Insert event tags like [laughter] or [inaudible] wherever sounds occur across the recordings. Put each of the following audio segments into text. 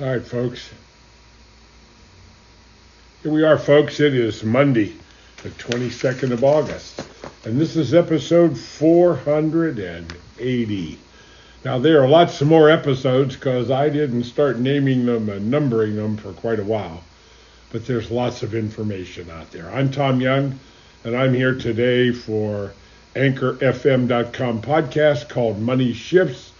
All right, folks. Here we are, folks. It is Monday, the 22nd of August, and this is episode 480. Now, there are lots more episodes because I didn't start naming them and numbering them for quite a while, but there's lots of information out there. I'm Tom Young, and I'm here today for AnchorFM.com podcast called Money Shifts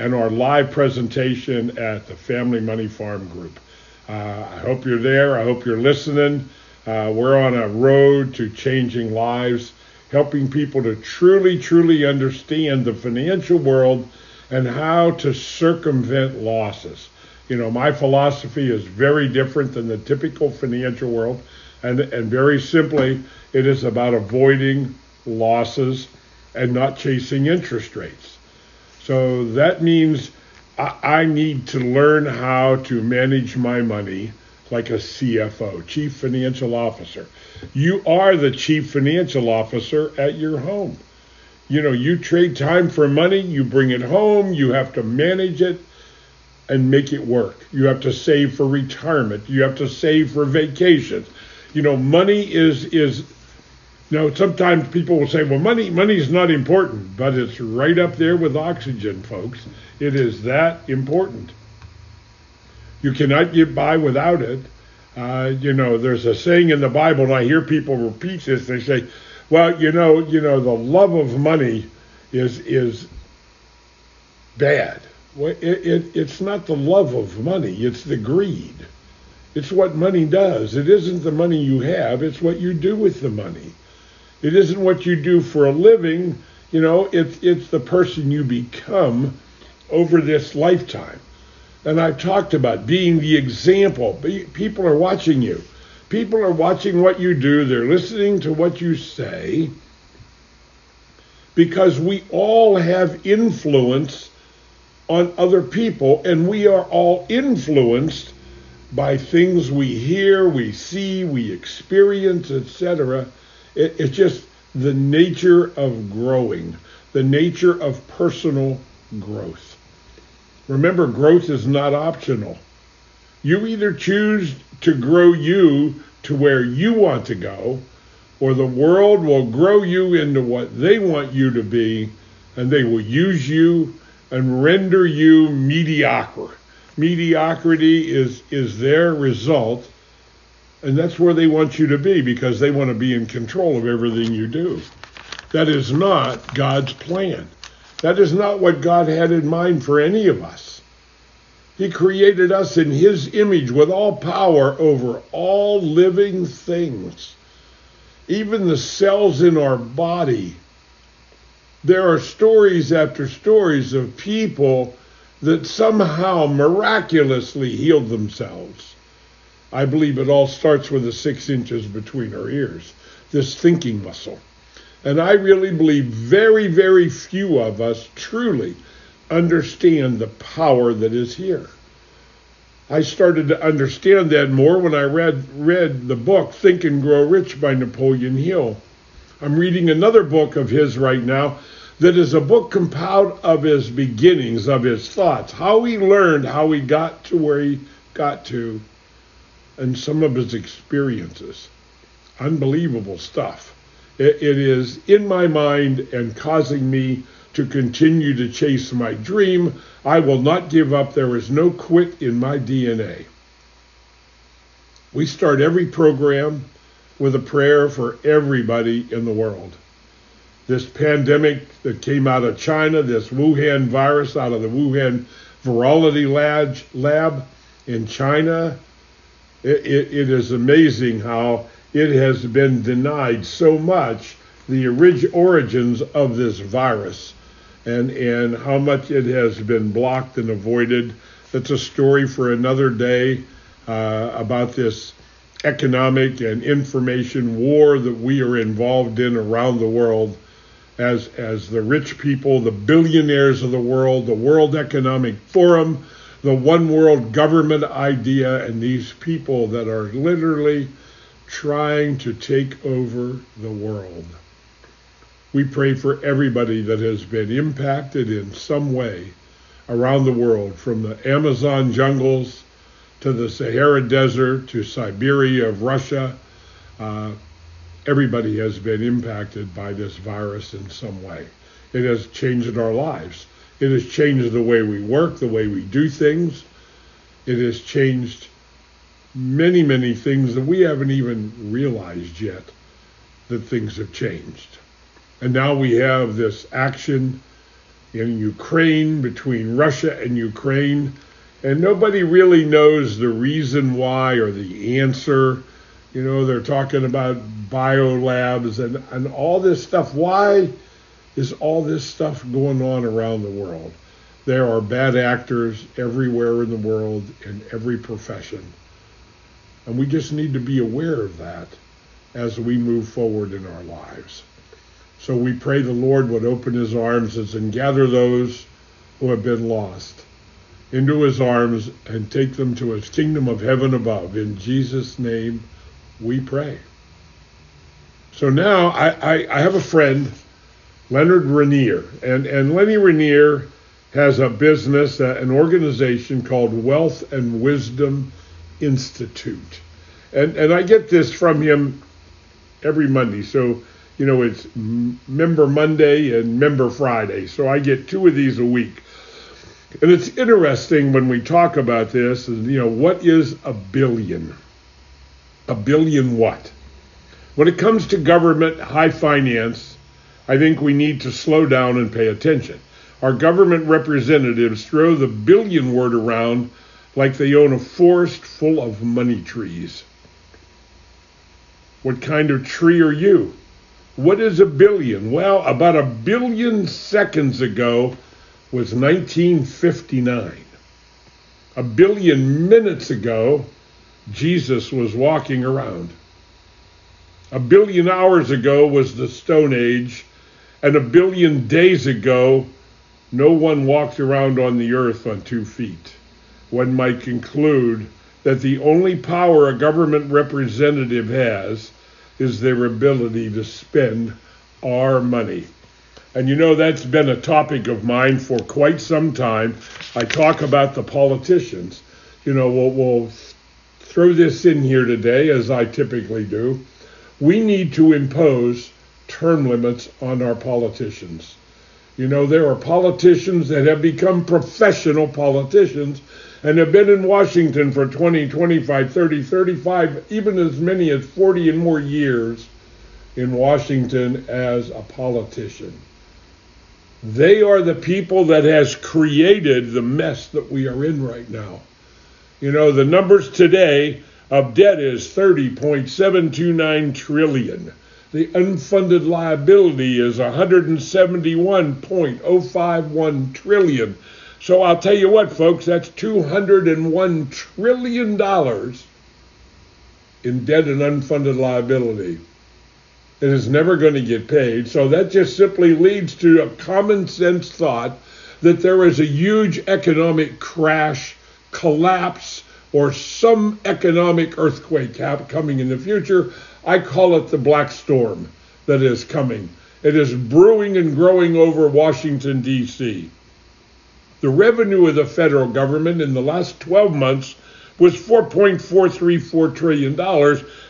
and our live presentation at the Family Money Farm Group. Uh, I hope you're there. I hope you're listening. Uh, we're on a road to changing lives, helping people to truly, truly understand the financial world and how to circumvent losses. You know, my philosophy is very different than the typical financial world, and, and very simply, it is about avoiding losses and not chasing interest rates. So that means I, I need to learn how to manage my money like a CFO, Chief Financial Officer. You are the Chief Financial Officer at your home. You know, you trade time for money, you bring it home, you have to manage it and make it work. You have to save for retirement, you have to save for vacations. You know, money is is you know, sometimes people will say, well, money money's not important, but it's right up there with oxygen, folks. It is that important. You cannot get by without it. Uh, you know, there's a saying in the Bible, and I hear people repeat this. They say, well, you know, you know, the love of money is is bad. Well, it, it, it's not the love of money; it's the greed. It's what money does. It isn't the money you have; it's what you do with the money. It isn't what you do for a living. You know, it's it's the person you become over this lifetime. And I've talked about being the example. People are watching you. People are watching what you do. They're listening to what you say. Because we all have influence on other people, and we are all influenced by things we hear, we see, we experience, etc. It, it's just the nature of growing, the nature of personal growth. Remember, growth is not optional. You either choose to grow you to where you want to go, or the world will grow you into what they want you to be, and they will use you and render you mediocre. Mediocrity is, is their result and that's where they want you to be because they want to be in control of everything you do. That is not God's plan. That is not what God had in mind for any of us. He created us in His image with all power over all living things, even the cells in our body. There are stories after stories of people that somehow miraculously healed themselves I believe it all starts with the six inches between our ears, this thinking muscle. And I really believe very, very few of us truly understand the power that is here. I started to understand that more when I read read the book Think and Grow Rich by Napoleon Hill. I'm reading another book of his right now that is a book compiled of his beginnings, of his thoughts, how he learned, how he got to where he got to, and some of his experiences. Unbelievable stuff. it, it is in my mind and causing me to continue to chase my dream. I will not give up. There is no quit in my DNA. We start every program with a prayer for everybody in the world. This pandemic that came out of China, this Wuhan virus out of the Wuhan virology lab, lab in China, it, it, it is amazing how it has been denied so much the orig- origins of this virus and, and how much it has been blocked and avoided. That's a story for another day uh, about this economic and information war that we are involved in around the world as, as the rich people, the billionaires of the world, the World Economic Forum, the one world government idea and these people that are literally trying to take over the world. We pray for everybody that has been impacted in some way around the world, from the Amazon jungles to the Sahara Desert to Siberia of Russia. Uh, everybody has been impacted by this virus in some way. It has changed our lives. It has changed the way we work, the way we do things. It has changed many, many things that we haven't even realized yet that things have changed. And now we have this action in Ukraine between Russia and Ukraine, and nobody really knows the reason why or the answer. You know, they're talking about biolabs and, and all this stuff. Why is all this stuff going on around the world? There are bad actors everywhere in the world in every profession. And we just need to be aware of that as we move forward in our lives. So we pray the Lord would open his arms and gather those who have been lost into his arms and take them to his kingdom of heaven above. In Jesus' name we pray. So now I, I, I have a friend, Leonard Rainier, and, and Lenny Rainier has a business, uh, an organization called Wealth and Wisdom Institute. And, and I get this from him every Monday. So, you know, it's Member Monday and Member Friday. So I get two of these a week. And it's interesting when we talk about this, and, you know, what is a billion? A billion what? When it comes to government, high finance, I think we need to slow down and pay attention. Our government representatives throw the billion word around like they own a forest full of money trees. What kind of tree are you? What is a billion? Well, about a billion seconds ago was 1959. A billion minutes ago, Jesus was walking around. A billion hours ago was the Stone Age, and a billion days ago, no one walked around on the earth on two feet one might conclude that the only power a government representative has is their ability to spend our money. And you know, that's been a topic of mine for quite some time. I talk about the politicians. You know, we'll, we'll throw this in here today, as I typically do. We need to impose term limits on our politicians. You know, there are politicians that have become professional politicians and have been in Washington for 20, 25, 30, 35, even as many as 40 and more years in Washington as a politician. They are the people that has created the mess that we are in right now. You know, the numbers today of debt is 30.729 trillion. The unfunded liability is 171.051 trillion. So I'll tell you what, folks, that's $201 trillion in debt and unfunded liability. It is never going to get paid. So that just simply leads to a common sense thought that there is a huge economic crash, collapse, or some economic earthquake coming in the future. I call it the black storm that is coming. It is brewing and growing over Washington, D.C. The revenue of the federal government in the last 12 months was $4.434 trillion,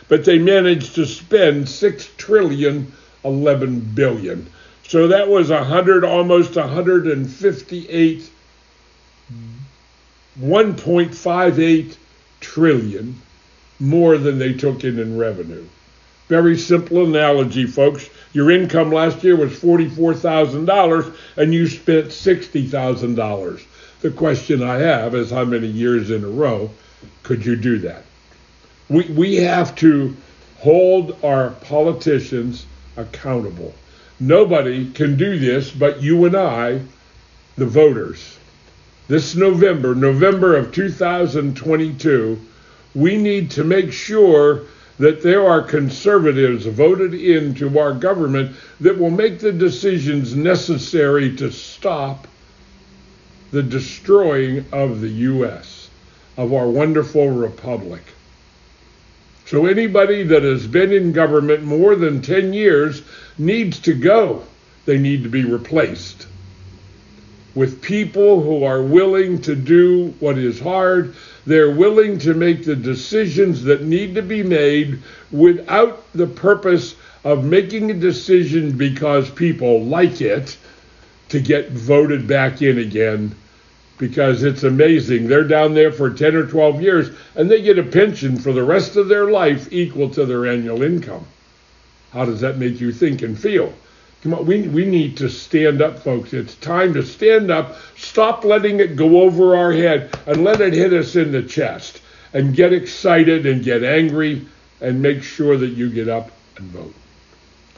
but they managed to spend $6 trillion, 11 billion. So that was 100, almost 158, 1.58 trillion more than they took in in revenue. Very simple analogy, folks. Your income last year was $44,000 and you spent $60,000. The question I have is how many years in a row could you do that? We, we have to hold our politicians accountable. Nobody can do this but you and I, the voters. This November, November of 2022, we need to make sure that there are conservatives voted into our government that will make the decisions necessary to stop the destroying of the U.S., of our wonderful republic. So anybody that has been in government more than 10 years needs to go. They need to be replaced. with people who are willing to do what is hard. They're willing to make the decisions that need to be made without the purpose of making a decision because people like it to get voted back in again because it's amazing. They're down there for 10 or 12 years and they get a pension for the rest of their life equal to their annual income. How does that make you think and feel? Come on, we, we need to stand up, folks. It's time to stand up, stop letting it go over our head, and let it hit us in the chest. And get excited and get angry and make sure that you get up and vote.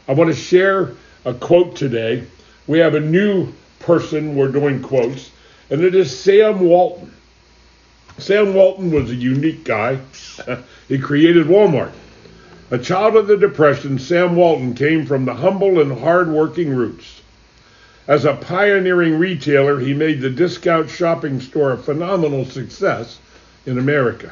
I want to share a quote today. We have a new person we're doing quotes, and it is Sam Walton. Sam Walton was a unique guy. [laughs] he created Walmart. A child of the Depression, Sam Walton came from the humble and hard-working roots. As a pioneering retailer, he made the discount shopping store a phenomenal success in America.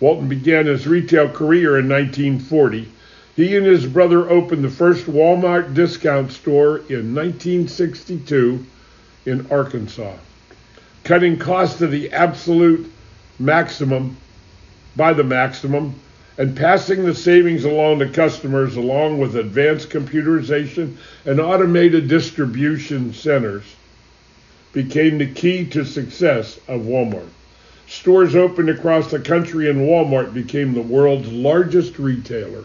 Walton began his retail career in 1940. He and his brother opened the first Walmart discount store in 1962 in Arkansas, cutting costs to the absolute maximum by the maximum and passing the savings along to customers along with advanced computerization and automated distribution centers became the key to success of Walmart. Stores opened across the country and Walmart became the world's largest retailer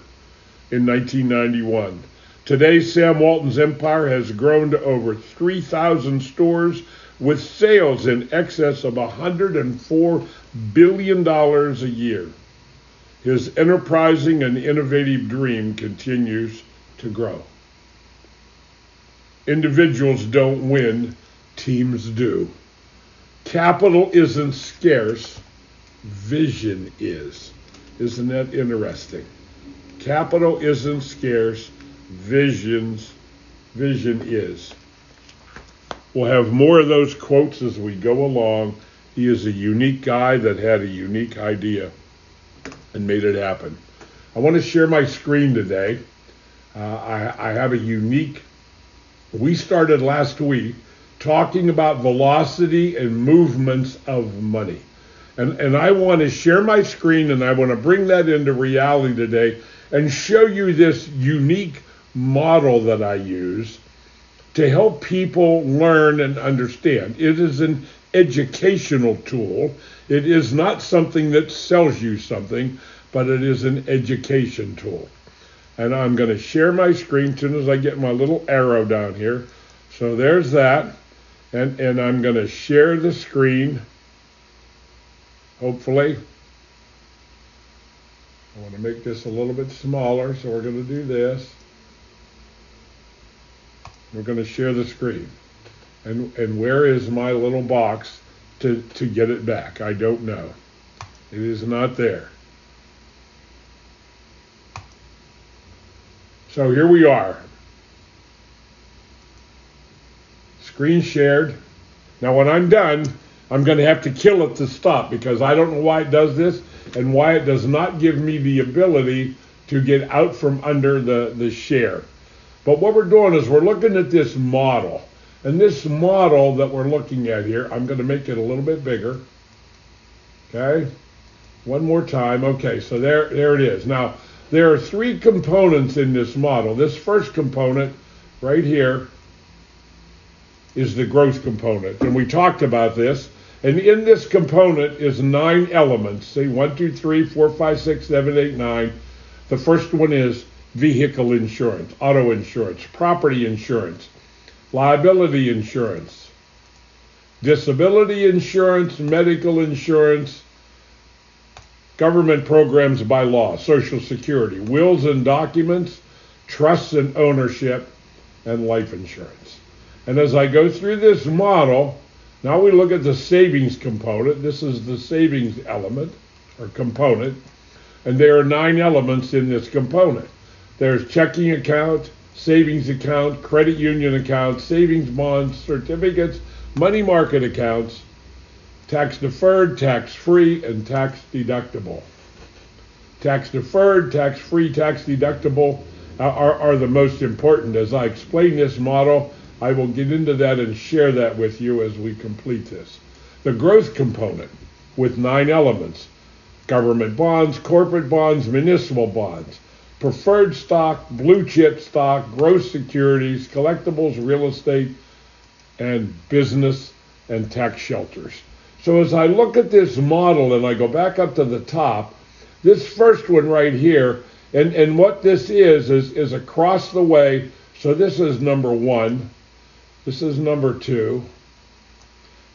in 1991. Today, Sam Walton's empire has grown to over 3,000 stores with sales in excess of $104 billion a year. His enterprising and innovative dream continues to grow. Individuals don't win, teams do. Capital isn't scarce, vision is. Isn't that interesting? Capital isn't scarce, visions vision is. We'll have more of those quotes as we go along. He is a unique guy that had a unique idea and made it happen. I want to share my screen today. Uh, I, I have a unique, we started last week talking about velocity and movements of money. And, and I want to share my screen and I want to bring that into reality today and show you this unique model that I use to help people learn and understand. It is an educational tool. It is not something that sells you something, but it is an education tool. And I'm going to share my screen as soon as I get my little arrow down here. So there's that. And, and I'm going to share the screen, hopefully. I want to make this a little bit smaller, so we're going to do this. We're going to share the screen. And, and where is my little box to, to get it back? I don't know. It is not there. So here we are. Screen shared. Now when I'm done, I'm going to have to kill it to stop because I don't know why it does this and why it does not give me the ability to get out from under the, the share. But what we're doing is we're looking at this model. And this model that we're looking at here, I'm going to make it a little bit bigger. Okay. One more time. Okay, so there, there it is. Now, there are three components in this model. This first component right here is the growth component. And we talked about this. And in this component is nine elements. See, one, two, three, four, five, six, seven, eight, nine. The first one is vehicle insurance, auto insurance, property insurance, liability insurance, disability insurance, medical insurance, government programs by law, Social Security, wills and documents, trusts and ownership, and life insurance. And as I go through this model, now we look at the savings component. This is the savings element or component. And there are nine elements in this component. There's checking account, savings account, credit union account, savings bonds, certificates, money market accounts, tax deferred, tax free, and tax deductible. Tax deferred, tax free, tax deductible are, are the most important. As I explain this model, I will get into that and share that with you as we complete this. The growth component with nine elements government bonds, corporate bonds, municipal bonds, preferred stock, blue chip stock, growth securities, collectibles, real estate, and business and tax shelters. So as I look at this model and I go back up to the top, this first one right here, and, and what this is, is, is across the way. So this is number one, this is number two,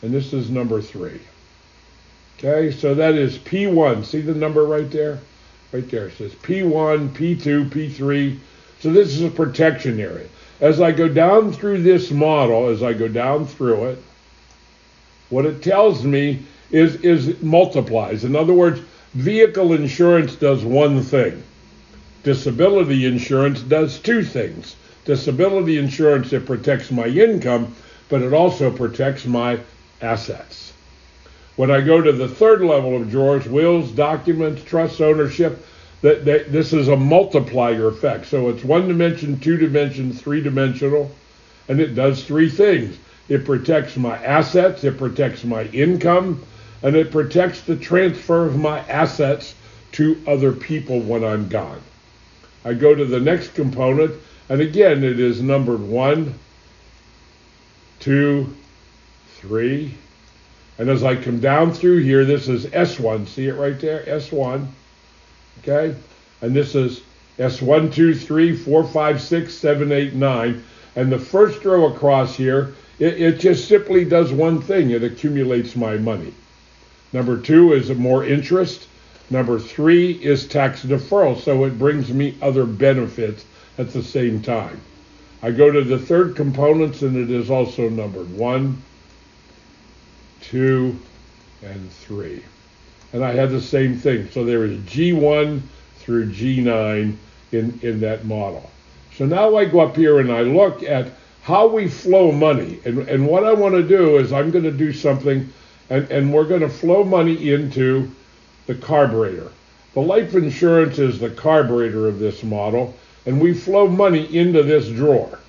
and this is number three. Okay, so that is P1. See the number right there? Right there. It says P1, P2, P3. So this is a protection area. As I go down through this model, as I go down through it, what it tells me is, is it multiplies. In other words, vehicle insurance does one thing. Disability insurance does two things. Disability insurance, it protects my income, but it also protects my assets. When I go to the third level of drawers, wills, documents, trust ownership, that, that this is a multiplier effect. So it's one dimension, two dimension, three dimensional, and it does three things. It protects my assets, it protects my income, and it protects the transfer of my assets to other people when I'm gone. I go to the next component, and again, it is numbered one, two, three, and as I come down through here, this is S1. See it right there? S1. Okay? And this is S1, 2, 3, 4, 5, 6, 7, 8, 9. And the first row across here, it, it just simply does one thing. It accumulates my money. Number two is more interest. Number three is tax deferral. So it brings me other benefits at the same time. I go to the third components and it is also numbered. One, two, and three. And I had the same thing. So there is G1 through G9 in, in that model. So now I go up here and I look at how we flow money. And, and what I want to do is I'm going to do something and, and we're going to flow money into the carburetor. The life insurance is the carburetor of this model, and we flow money into this drawer.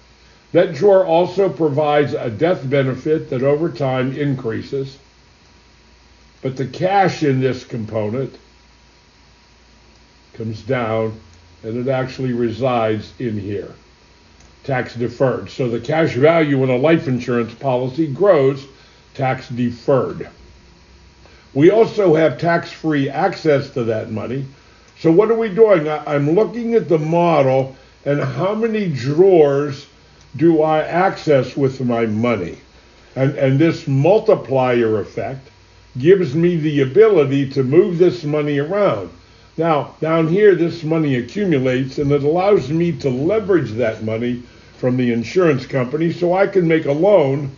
That drawer also provides a death benefit that over time increases. But the cash in this component comes down and it actually resides in here. Tax deferred. So the cash value in a life insurance policy grows tax deferred. We also have tax free access to that money. So what are we doing? I'm looking at the model and how many drawers do I access with my money? And, and this multiplier effect gives me the ability to move this money around. Now, down here, this money accumulates and it allows me to leverage that money from the insurance company so I can make a loan.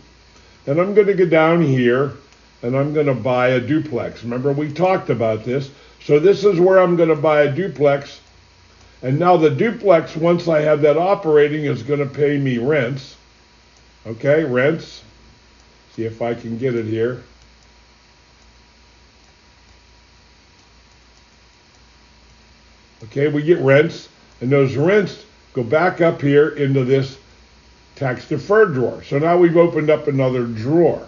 And I'm going to go down here and I'm going to buy a duplex. Remember, we talked about this. So this is where I'm going to buy a duplex and now the duplex, once I have that operating, is going to pay me rents. Okay, rents. See if I can get it here. Okay, we get rents, and those rents go back up here into this tax deferred drawer. So now we've opened up another drawer.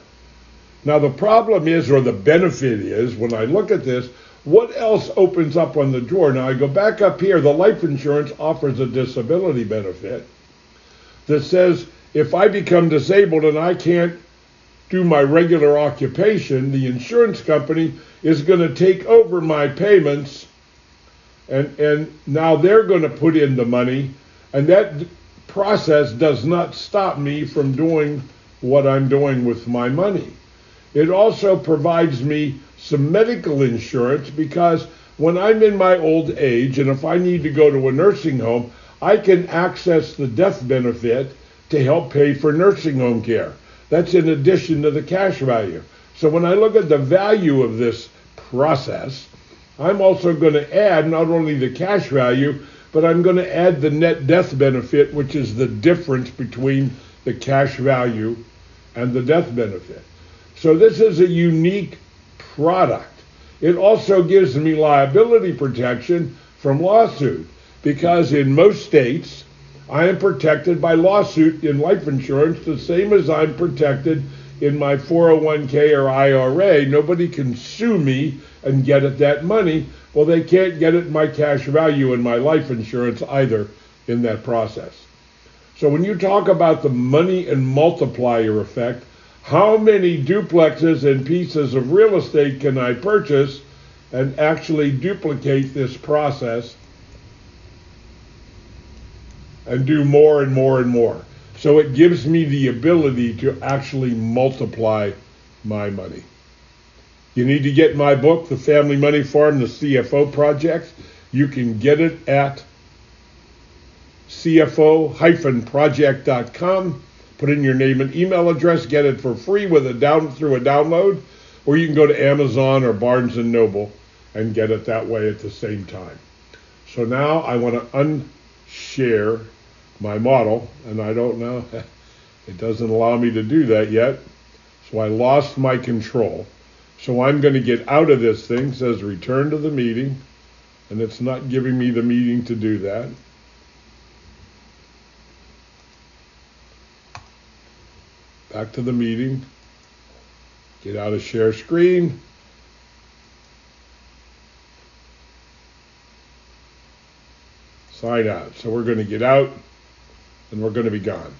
Now the problem is, or the benefit is, when I look at this, what else opens up on the drawer? Now I go back up here. The life insurance offers a disability benefit that says if I become disabled and I can't do my regular occupation, the insurance company is going to take over my payments and and now they're going to put in the money and that process does not stop me from doing what I'm doing with my money. It also provides me some medical insurance because when I'm in my old age and if I need to go to a nursing home, I can access the death benefit to help pay for nursing home care. That's in addition to the cash value. So when I look at the value of this process, I'm also going to add not only the cash value, but I'm going to add the net death benefit, which is the difference between the cash value and the death benefit. So this is a unique product. It also gives me liability protection from lawsuit because in most states, I am protected by lawsuit in life insurance the same as I'm protected in my 401k or IRA. Nobody can sue me and get at that money. Well, they can't get at my cash value in my life insurance either in that process. So when you talk about the money and multiplier effect, how many duplexes and pieces of real estate can I purchase and actually duplicate this process and do more and more and more. So it gives me the ability to actually multiply my money. You need to get my book, The Family Money Farm, the CFO Project. You can get it at cfo-project.com. Put in your name and email address, get it for free with a down through a download, or you can go to Amazon or Barnes and Noble and get it that way at the same time. So now I want to unshare my model, and I don't know, [laughs] it doesn't allow me to do that yet. So I lost my control. So I'm going to get out of this thing, it says return to the meeting, and it's not giving me the meeting to do that. Back to the meeting, get out of share screen. Sign out. So we're going to get out and we're going to be gone.